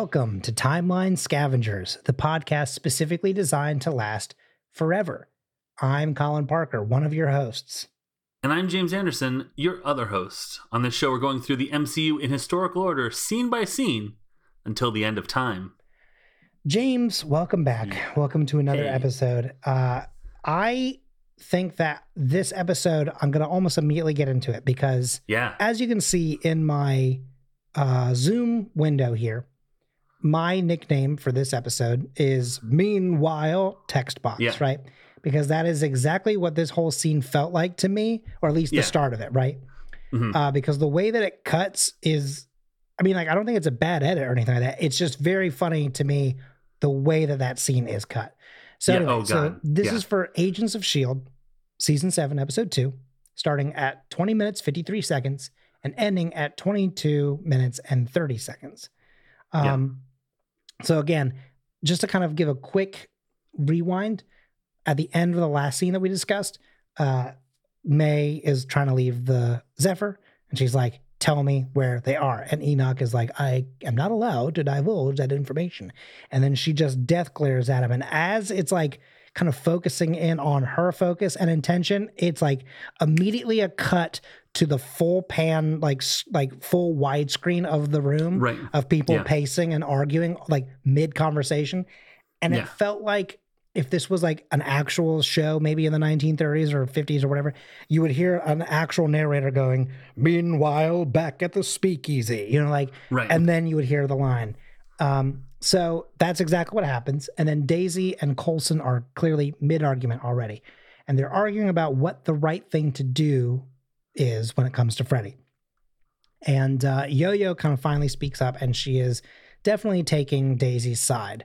Welcome to Timeline Scavengers, the podcast specifically designed to last forever. I'm Colin Parker, one of your hosts. And I'm James Anderson, your other host. On this show, we're going through the MCU in historical order, scene by scene, until the end of time. James, welcome back. Welcome to another Hey. episode. Uh, I think that this episode, I'm going to almost immediately get into it because, Yeah. as you can see in my uh, Zoom window here, my nickname for this episode is Meanwhile Text Box, Yeah. right? Because that is exactly what this whole scene felt like to me, or at least Yeah. the start of it, right? Mhm. Uh, because the way that it cuts is, I mean, like, I don't think it's a bad edit or anything like that. It's just very funny to me the way that that scene is cut. So, Yeah, anyway, oh, so this is for Agents of S.H.I.E.L.D., season seven, episode two, starting at 20 minutes, 53 seconds, and ending at 22 minutes and 30 seconds. Um, So, again, just to kind of give a quick rewind, at the end of the last scene that we discussed, uh, May is trying to leave the Zephyr, and she's like, Tell me where they are. And Enoch is like, I am not allowed to divulge that information. And then she just death glares at him. And as it's like kind of focusing in on her focus and intention, it's like immediately a cut to the full pan, like like full widescreen of the room Right. of people Yeah. pacing and arguing like mid conversation. And Yeah. it felt like if this was like an actual show, maybe in the 1930s or 50s or whatever, you would hear an actual narrator going, Meanwhile, back at the speakeasy, you know, like, Right. and then you would hear the line. Um, so that's exactly what happens. And then Daisy and Coulson are clearly mid argument already. And they're arguing about what the right thing to do is when it comes to Freddy. And uh, Yo Yo kind of finally speaks up, and she is definitely taking Daisy's side,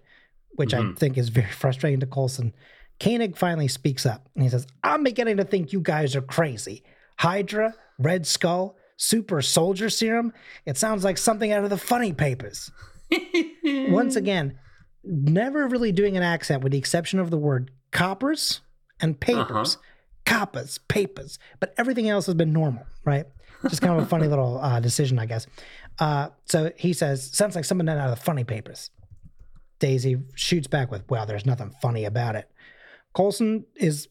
which I Mhm. think is very frustrating to Coulson. Koenig finally speaks up and he says, I'm beginning to think you guys are crazy. Hydra, Red Skull, Super Soldier Serum. It sounds like something out of the funny papers. Once again, never really doing an accent with the exception of the word coppers and papers. Coppers, papers, but everything else has been normal, right? Just kind of a funny little uh, decision, I guess. Uh, so he says, sounds like something done out of the funny papers. Daisy shoots back with, well, there's nothing funny about it. Coulson is,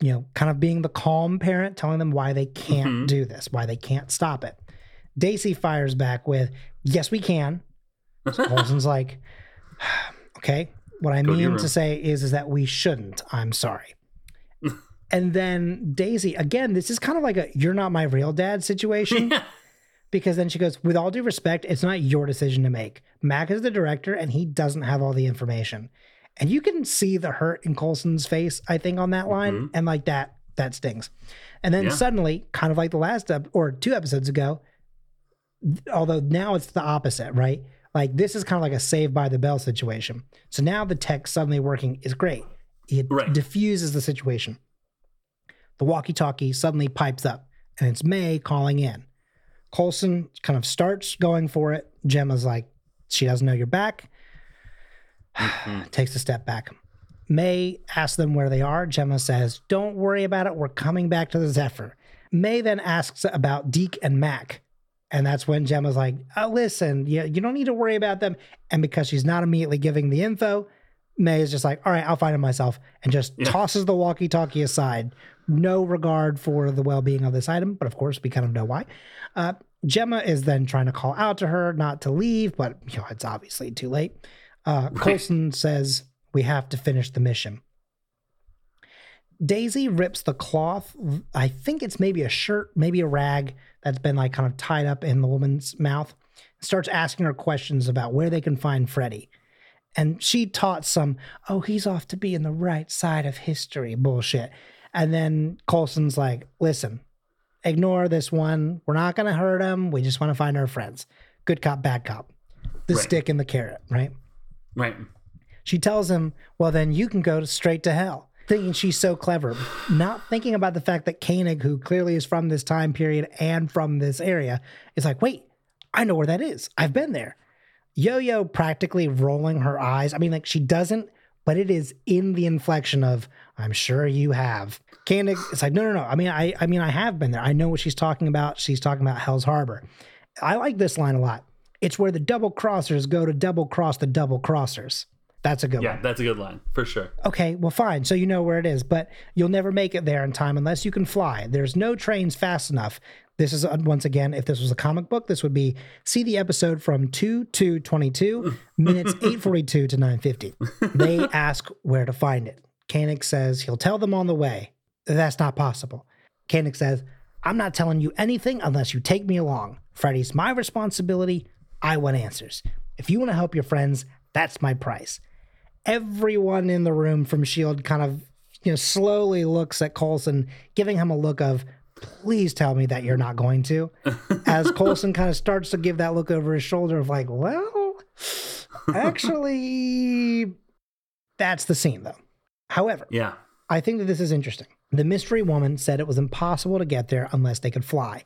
you know, kind of being the calm parent, telling them why they can't Mhm. do this, why they can't stop it. Daisy fires back with, yes, we can. So Coulson's like, okay, what I Go mean to room." say is, is that we shouldn't. I'm sorry. and then Daisy, again, this is kind of like a you're not my real dad situation because then she goes, with all due respect, it's not your decision to make. Mac is the director and he doesn't have all the information. And you can see the hurt in Coulson's face, I think, on that line. Mhm. And like that, that stings. And then Yeah. suddenly, kind of like the last ep- or two episodes ago, although now it's the opposite, right? Like this is kind of like a save by the bell situation. So now the tech suddenly working is great. It Right. diffuses the situation. The walkie talkie suddenly pipes up and it's May calling in. Coulson kind of starts going for it. Jemma's like, she doesn't know you're back. Mhm. Takes a step back. May asks them where they are. Jemma says, Don't worry about it. We're coming back to the Zephyr. May then asks about Deke and Mac. And that's when Jemma's like, oh, listen, you, you don't need to worry about them. And because she's not immediately giving the info, May is just like, all right, I'll find it myself, and just Yeah. tosses the walkie talkie aside. No regard for the well being of this item, but of course, we kind of know why. Uh, Jemma is then trying to call out to her not to leave, but you know, it's obviously too late. Uh, Right. Coulson says, We have to finish the mission. Daisy rips the cloth. I think it's maybe a shirt, maybe a rag that's been like kind of tied up in the woman's mouth. Starts asking her questions about where they can find Freddy. And she taught some, oh, he's off to be in the right side of history bullshit. And then Coulson's like, listen, ignore this one. We're not going to hurt him. We just want to find our friends. Good cop, bad cop. The Right. stick and the carrot, right? Right. She tells him, well, then you can go straight to hell. Thinking she's so clever, not thinking about the fact that Koenig, who clearly is from this time period and from this area, is like, wait, I know where that is. I've been there. Yo Yo practically rolling her eyes. I mean, like she doesn't, but it is in the inflection of, I'm sure you have. Koenig, it's like, no, no, no. I mean, I, I mean, I have been there. I know what she's talking about. She's talking about Hell's Harbor. I like this line a lot. It's where the double crossers go to double cross the double crossers. That's a good Yeah, one. that's a good line for sure. Okay, well, fine. So you know where it is, but you'll never make it there in time unless you can fly. There's no trains fast enough. This is, uh, once again, if this was a comic book, this would be see the episode from 2 to 22, minutes 842 to 950. They ask where to find it. Koenig says he'll tell them on the way. That's not possible. Koenig says, I'm not telling you anything unless you take me along. Freddy's my responsibility. I want answers. If you want to help your friends, that's my price everyone in the room from Shield kind of you know slowly looks at Coulson, giving him a look of please tell me that you're not going to. As Coulson kind of starts to give that look over his shoulder of like, well, actually that's the scene though. However, Yeah. I think that this is interesting. The mystery woman said it was impossible to get there unless they could fly.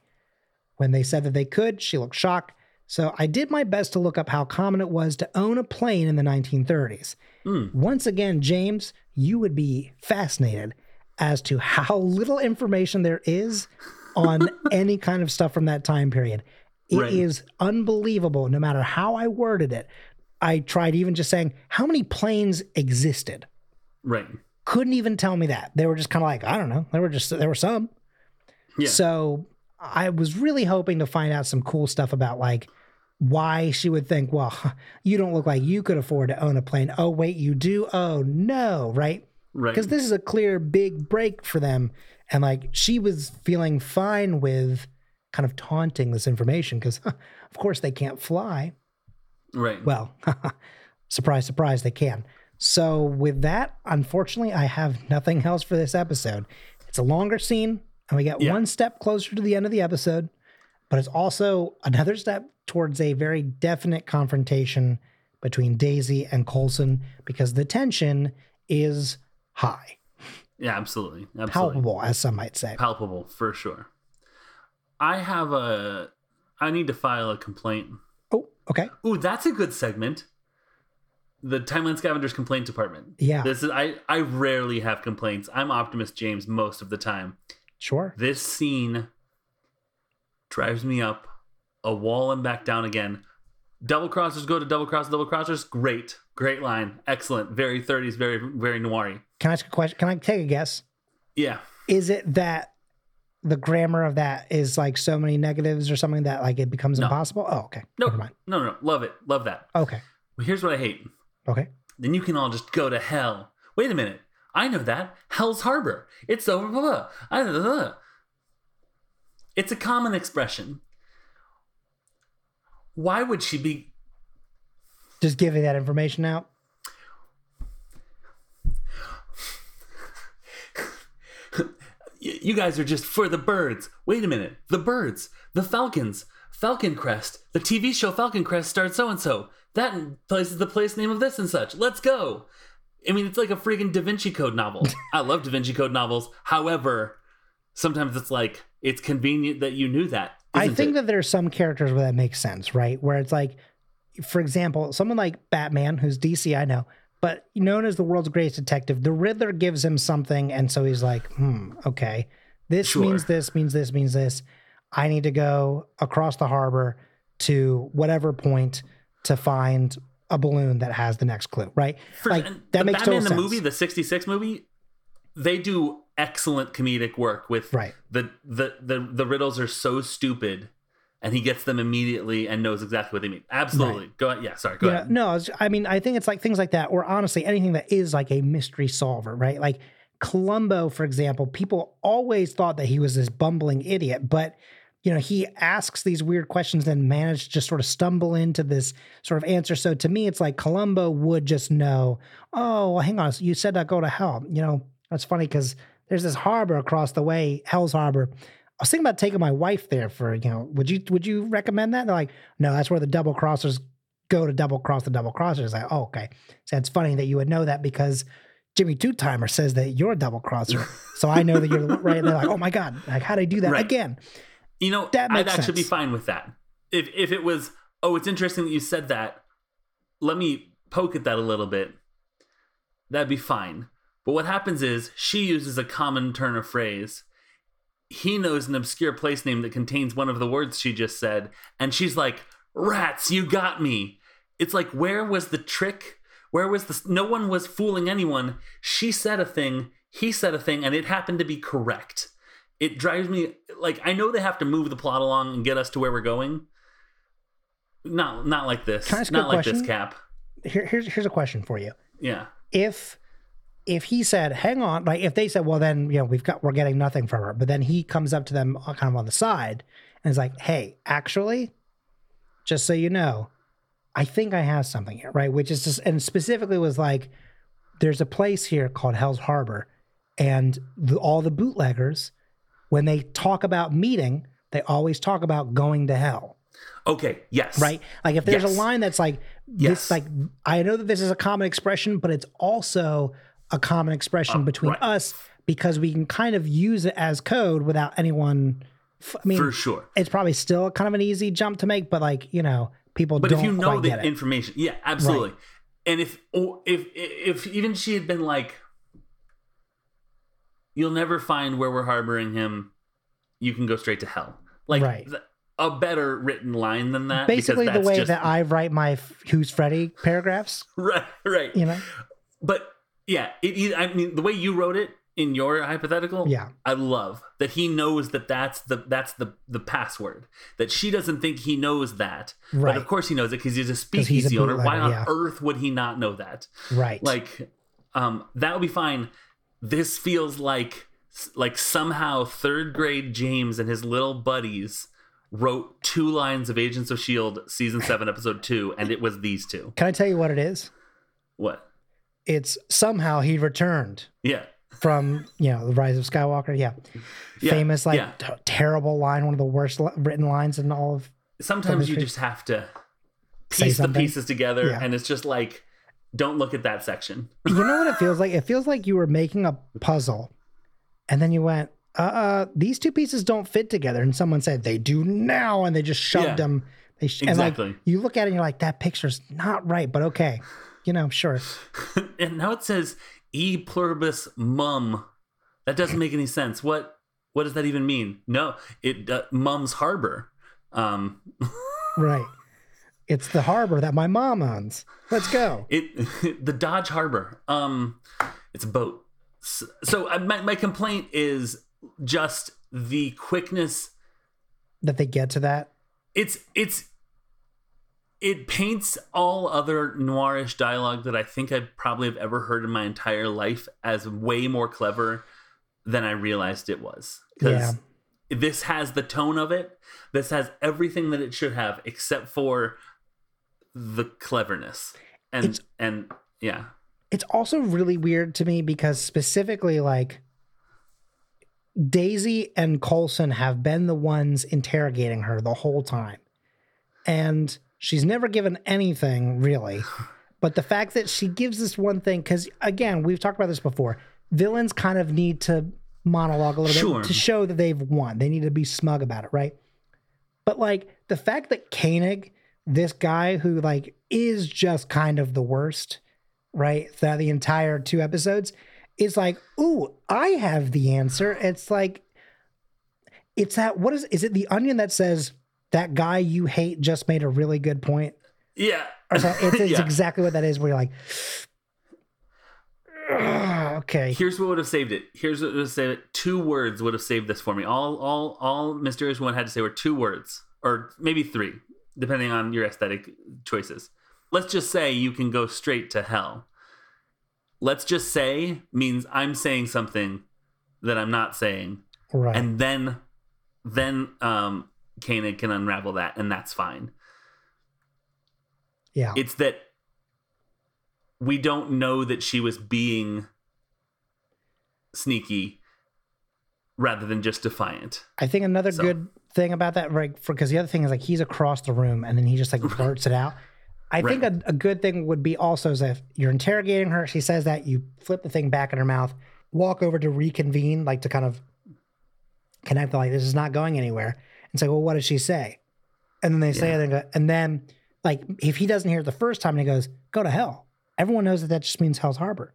When they said that they could, she looked shocked. So I did my best to look up how common it was to own a plane in the 1930s. Mm. Once again, James, you would be fascinated as to how little information there is on any kind of stuff from that time period. It is Right. unbelievable, no matter how I worded it. I tried even just saying how many planes existed Right. couldn't even tell me that. They were just kind of like, I don't know. There were just there were some. Yeah. So I was really hoping to find out some cool stuff about like why she would think, well, you don't look like you could afford to own a plane. Oh wait, you do. Oh no, right? Right. Because this is a clear big break for them, and like she was feeling fine with kind of taunting this information because, of course, they can't fly. right. Well, surprise, surprise, they can. So, with that, unfortunately, I have nothing else for this episode. It's a longer scene, and we get Yeah. one step closer to the end of the episode, but it's also another step towards a very definite confrontation between Daisy and Coulson because the tension is high, yeah, absolutely. Absolutely. palpable, as some might say. Palpable for sure. I have a I need to file a complaint. Oh, okay. Ooh, that's a good segment. The Timeline Scavengers complaint department. Yeah, This is I I rarely have complaints. I'm Optimus James most of the time. sure. This scene drives me up a wall and back down again. Double crossers go to double cross, double crossers. Great, great line, excellent, very 30s, very very noiry. Can I ask a question? Can I take a guess? Yeah, is it that the grammar of that is like so many negatives or something that like it becomes No. impossible? Oh, okay. no, Never mind. no, no, love it, love that. Okay. Well, here's what I hate. Okay. Then you can all just go to hell. Wait a minute, I know that Hell's Harbor. It's over. Blah, blah, blah. It's a common expression. Why would she be Just giving that information out. You guys are just for the birds. Wait a minute. The birds, the falcons, Falcon Crest. The TV show Falcon Crest starred so and so. That place is the place name of this and such. Let's go. I mean, it's like a freaking Da Vinci Code novel. I love Da Vinci Code novels. However, sometimes it's like it's convenient that you knew that. I think it? that there are some characters where that makes sense, right? Where it's like, for example, someone like Batman, who's DC, I know, but known as the world's greatest detective, the Riddler gives him something, and so he's like, hmm, okay, this Sure. means this, means this, means this. I need to go across the harbor to whatever point to find a balloon that has the next clue, right? For- like that the makes Batman total the movie, the '66 movie, they do excellent comedic work with Right. the, the the the riddles are so stupid, and he gets them immediately and knows exactly what they mean. Absolutely, go ahead. Yeah, sorry, go Yeah, ahead. no, I mean, I think it's like things like that, or honestly, anything that is like a mystery solver, right? Like Columbo, for example, people always thought that he was this bumbling idiot, but you know, he asks these weird questions and managed to just sort of stumble into this sort of answer. So to me, it's like Columbo would just know, oh, well, hang on, you said I go to hell. You know, that's funny because there's this harbor across the way, Hell's Harbor. I was thinking about taking my wife there for, you know, would you would you recommend that? They're like, no, that's where the double crossers go to double cross the double crossers. Like, oh, okay. So it's funny that you would know that because Jimmy Two Timer says that you're a double crosser. so I know that you're right. And they're like, oh my God, like how'd I do that Right. again? You know, That I'd actually be fine with that. If if it was, oh, it's interesting that you said that. Let me poke at that a little bit. That'd be fine. But what happens is she uses a common turn of phrase. He knows an obscure place name that contains one of the words she just said, and she's like, rats, you got me. It's like, where was the trick? Where was the. No one was fooling anyone. She said a thing, he said a thing, and it happened to be correct. It drives me. Like, I know they have to move the plot along and get us to where we're going. Not, not like this. Can I ask a not like this. Cap. Here, here's here's a question for you. Yeah. if if he said, "Hang on," like if they said, "Well, then you know we've got we're getting nothing from her," but then he comes up to them uh, kind of on the side and is like, "Hey, actually, just so you know, I think I have something here, right?" Which is just and specifically was like, "There's a place here called Hell's Harbor, and the, all the bootleggers, when they talk about meeting, they always talk about going to hell." Okay. Yes. right? Like if there's Yes. a line that's like Yes. this, like I know that this is a common expression, but it's also a common expression between Uh, right. us because we can kind of use it as code without anyone. f- I mean, For sure. it's probably still kind of an easy jump to make, but like you know, people But don't if you know the information, yeah, absolutely. And if or if if even she had been like, "You'll never find where we're harboring him. You can go straight to hell." Like Right. th- a better written line than that. Basically, the way just, that I write my "Who's Freddy" paragraphs, right, right. you know, But yeah, it, it- I mean, the way you wrote it in your hypothetical, Yeah. I love that he knows that that's the that's the the password. That she doesn't think he knows that, but of course he knows it because he's a he's a speakeasy owner. Why on yeah. earth would he not know that? right? Like, um, that would be fine. This feels like like somehow third grade James and his little buddies wrote two lines of Agents of Shield season seven episode two, and it was these two. Can I tell you what it is? What? It's somehow he returned Yeah. from you know the rise of skywalker yeah, Yeah, famous like yeah. t- terrible line one of the worst li- written lines in all of Sometimes you just have to piece the pieces together, Yeah. and it's just like, don't look at that section. you know what it feels like it feels like you were making a puzzle and then you went uh, uh these two pieces don't fit together and someone said they do now and they just shoved Yeah. them they sh- Exactly. and like you look at it and you're like that picture's not right but okay you know I'm sure and now it says e pluribus mum. That doesn't make any sense. What what does that even mean? No, it uh, mum's harbor. Um, right it's the harbor that my mom owns let's go it the Dodge Harbor. Um, it's a boat. So, so uh, my my complaint is just the quickness. that they get to that It's it's it paints all other noirish dialogue that I think I probably have ever heard in my entire life as way more clever than I realized it was. Yeah. this has the tone of it. This has everything that it should have, except for the cleverness. And It's- and yeah. it's also really weird to me because specifically like Daisy and Coulson have been the ones interrogating her the whole time. And she's never given anything really. But the fact that she gives this one thing, because again, we've talked about this before, villains kind of need to monologue a little Sure. bit to show that they've won. They need to be smug about it, right? But like the fact that Koenig, this guy who like is just kind of the worst, right? Throughout the entire two episodes, is like, ooh, I have the answer. It's like, it's that, what is, is it the onion that says that guy you hate just made a really good point? Yeah. So- it's, it's Yeah. exactly what that is, where you're like, okay. Here's what would have saved it. Here's what would have saved it. Two words would have saved this for me. All all all mysterious one had to say were two words, or maybe three, depending on your aesthetic choices. Let's just say you can go straight to hell. Let's just say means I'm saying something that I'm not saying, Right. and then then um Kanan can unravel that, and that's fine. yeah. It's that we don't know that she was being sneaky rather than just defiant. I think another So- good thing about that, right? Because the other thing is like he's across the room and then he just like blurts it out. I think a, a good thing would be also is if you're interrogating her, she says that you flip the thing back in her mouth, walk over to reconvene, like to kind of connect, like this is not going anywhere, and say, well, what did she say? And then they say Yeah. it, and, go, and then like if he doesn't hear it the first time, and he goes, go to hell. Everyone knows that that just means Hell's Harbor.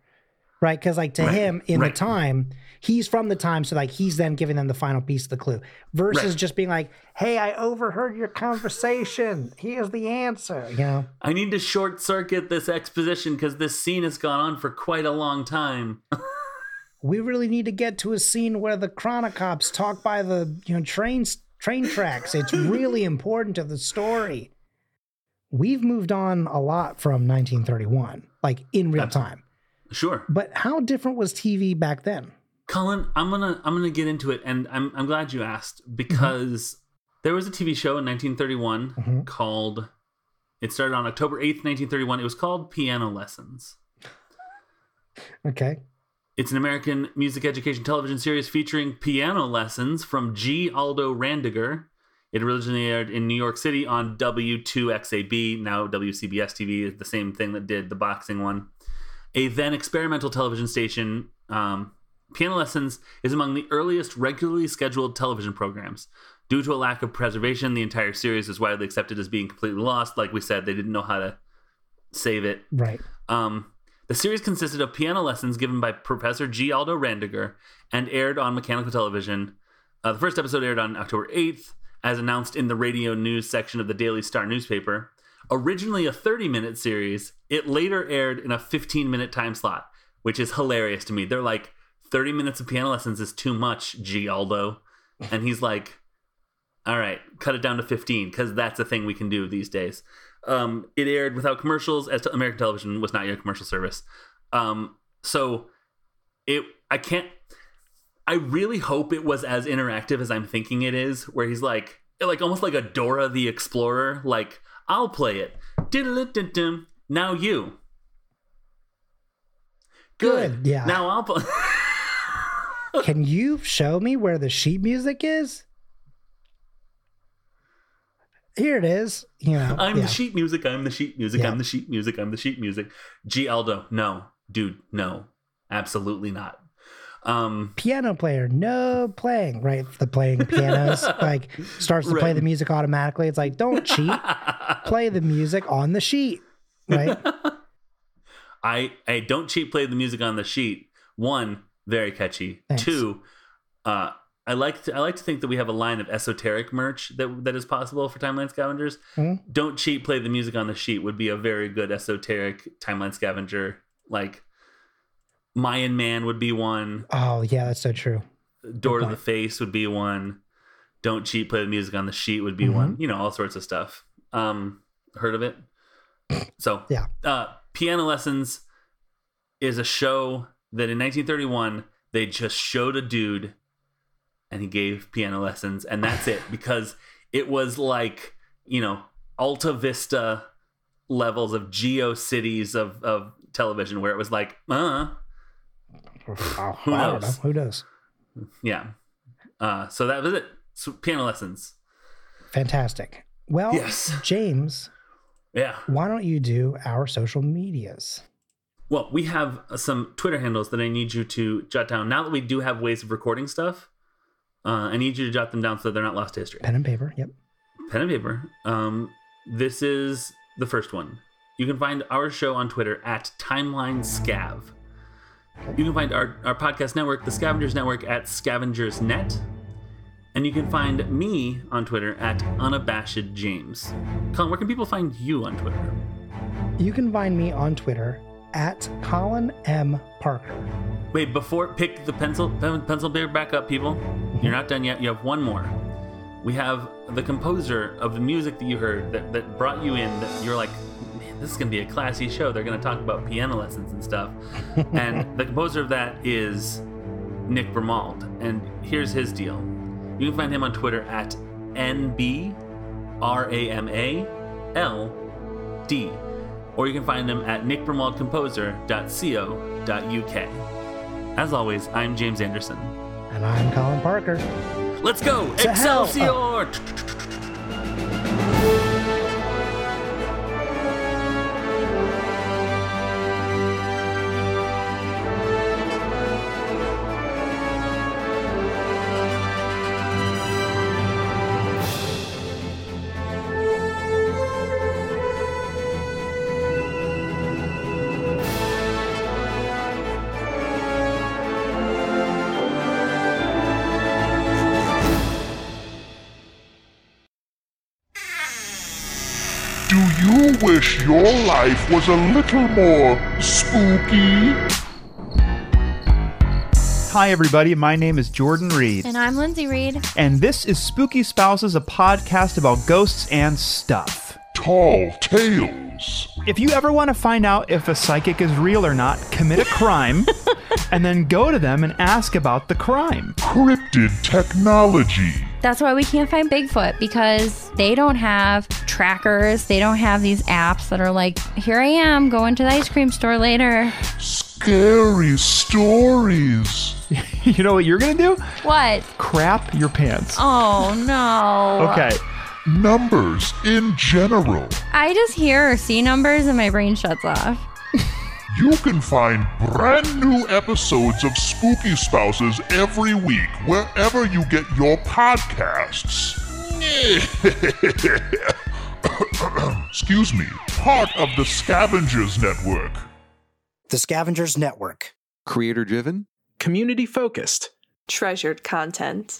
right? Because like to Right, him in right. the time, he's from the time, so like he's then giving them the final piece of the clue versus Right. just being like, "Hey, I overheard your conversation. Here's the answer." You know, I need to short circuit this exposition because this scene has gone on for quite a long time. we really need to get to a scene where the Chronicoms talk by the you know train train tracks. It's really important to the story. We've moved on a lot from 1931, like in real time. Sure. But how different was TV back then? Colin, I'm gonna I'm gonna get into it, and I'm I'm glad you asked because there was a TV show in 1931 Mhm. called. It started on October 8th, 1931. It was called Piano Lessons. Okay. It's an American music education television series featuring piano lessons from G. Aldo Randegger. It originally aired in New York City on W2XAB, now WCBS TV, the same thing that did the boxing one. A then experimental television station, um, Piano Lessons is among the earliest regularly scheduled television programs. Due to a lack of preservation, the entire series is widely accepted as being completely lost. Like we said, they didn't know how to save it. Right. Um, the series consisted of piano lessons given by Professor G. Aldo Randegger and aired on mechanical television. Uh, the first episode aired on October 8th, as announced in the radio news section of the Daily Star newspaper. Originally a 30 minute series, it later aired in a 15 minute time slot, which is hilarious to me. They're like, 30 minutes of piano lessons is too much, G. Aldo. And he's like, all right, cut it down to 15 because that's a thing we can do these days. Um, it aired without commercials as American television was not yet a commercial service. Um, so it, I can't, I really hope it was as interactive as I'm thinking it is, where he's like, like almost like a Dora the Explorer, like, I'll play it. Diddle-it-dum-dum. Now you. Good. Good, yeah. Now I'll play. Can you show me where the sheet music is? Here it is. You know, I'm yeah. the sheet music. I'm the sheet music. Yeah. I'm the sheet music. I'm the sheet music. G Aldo, no, dude, no, absolutely not. Um, piano player, no playing. Right, the playing pianos like starts to play the music automatically. It's like don't cheat. play the music on the sheet. Right. I I don't cheat play the music on the sheet. One, very catchy. Thanks. Two, uh, I like to I like to think that we have a line of esoteric merch that that is possible for Timeline Scavengers. Mhm. Don't cheat play the music on the sheet would be a very good esoteric Timeline Scavenger. Like Mayan Man would be one. oh yeah, that's so true. Door to the Face would be one. Don't cheat, play the music on the sheet would be Mhm. one. You know, all sorts of stuff. Um, heard of it? So Yeah. uh, Piano Lessons is a show that in 1931 they just showed a dude and he gave piano lessons and that's it because it was like you know Alta Vista levels of GeoCities of of television where it was like uh Who knows? Who knows? yeah uh so that was it so piano lessons Fantastic. Well, Yes. James, yeah why don't you do our social medias? Well, we have some Twitter handles that I need you to jot down. Now that we do have ways of recording stuff, uh, I need you to jot them down so they're not lost to history. Pen and paper. Yep. Pen and paper. Um, this is the first one. You can find our show on Twitter at Timeline Scav. You can find our, our podcast network, the Scavengers Network, at Scavengers Net. And you can find me on Twitter at Unabashed James. Colin, where can people find you on Twitter? You can find me on Twitter at Colin M. Parker. Wait, before pick the pencil pencil paper back up, people. You're not done yet. You have one more. We have the composer of the music that you heard that, that brought you in. That you're like, man, this is gonna be a classy show. They're gonna talk about piano lessons and stuff. and the composer of that is Nick Bermald. And here's his deal. You can find him on Twitter at NBRAMALD. Or you can find them at nickbermaldcomposer.co.uk. As always, I'm James Anderson. And I'm Colin Parker. Let's go! To. Excelsior! Oh. Wish your life was a little more spooky? Hi, everybody. My name is Jordan Reed. And I'm Lindsay Reed. And this is Spooky Spouses, a podcast about ghosts and stuff. Tall tales. If you ever want to find out if a psychic is real or not, commit a crime and then go to them and ask about the crime. Cryptid technology. That's why we can't find Bigfoot because they don't have trackers. They don't have these apps that are like, here I am going to the ice cream store later. Scary stories. you know what you're going to do? What? Crap your pants. Oh, no. Okay. Numbers in general. I just hear or see numbers and my brain shuts off. You can find brand new episodes of Spooky Spouses every week wherever you get your podcasts. Excuse me, part of the Scavengers Network. The Scavengers Network. Creator driven, community focused, treasured content.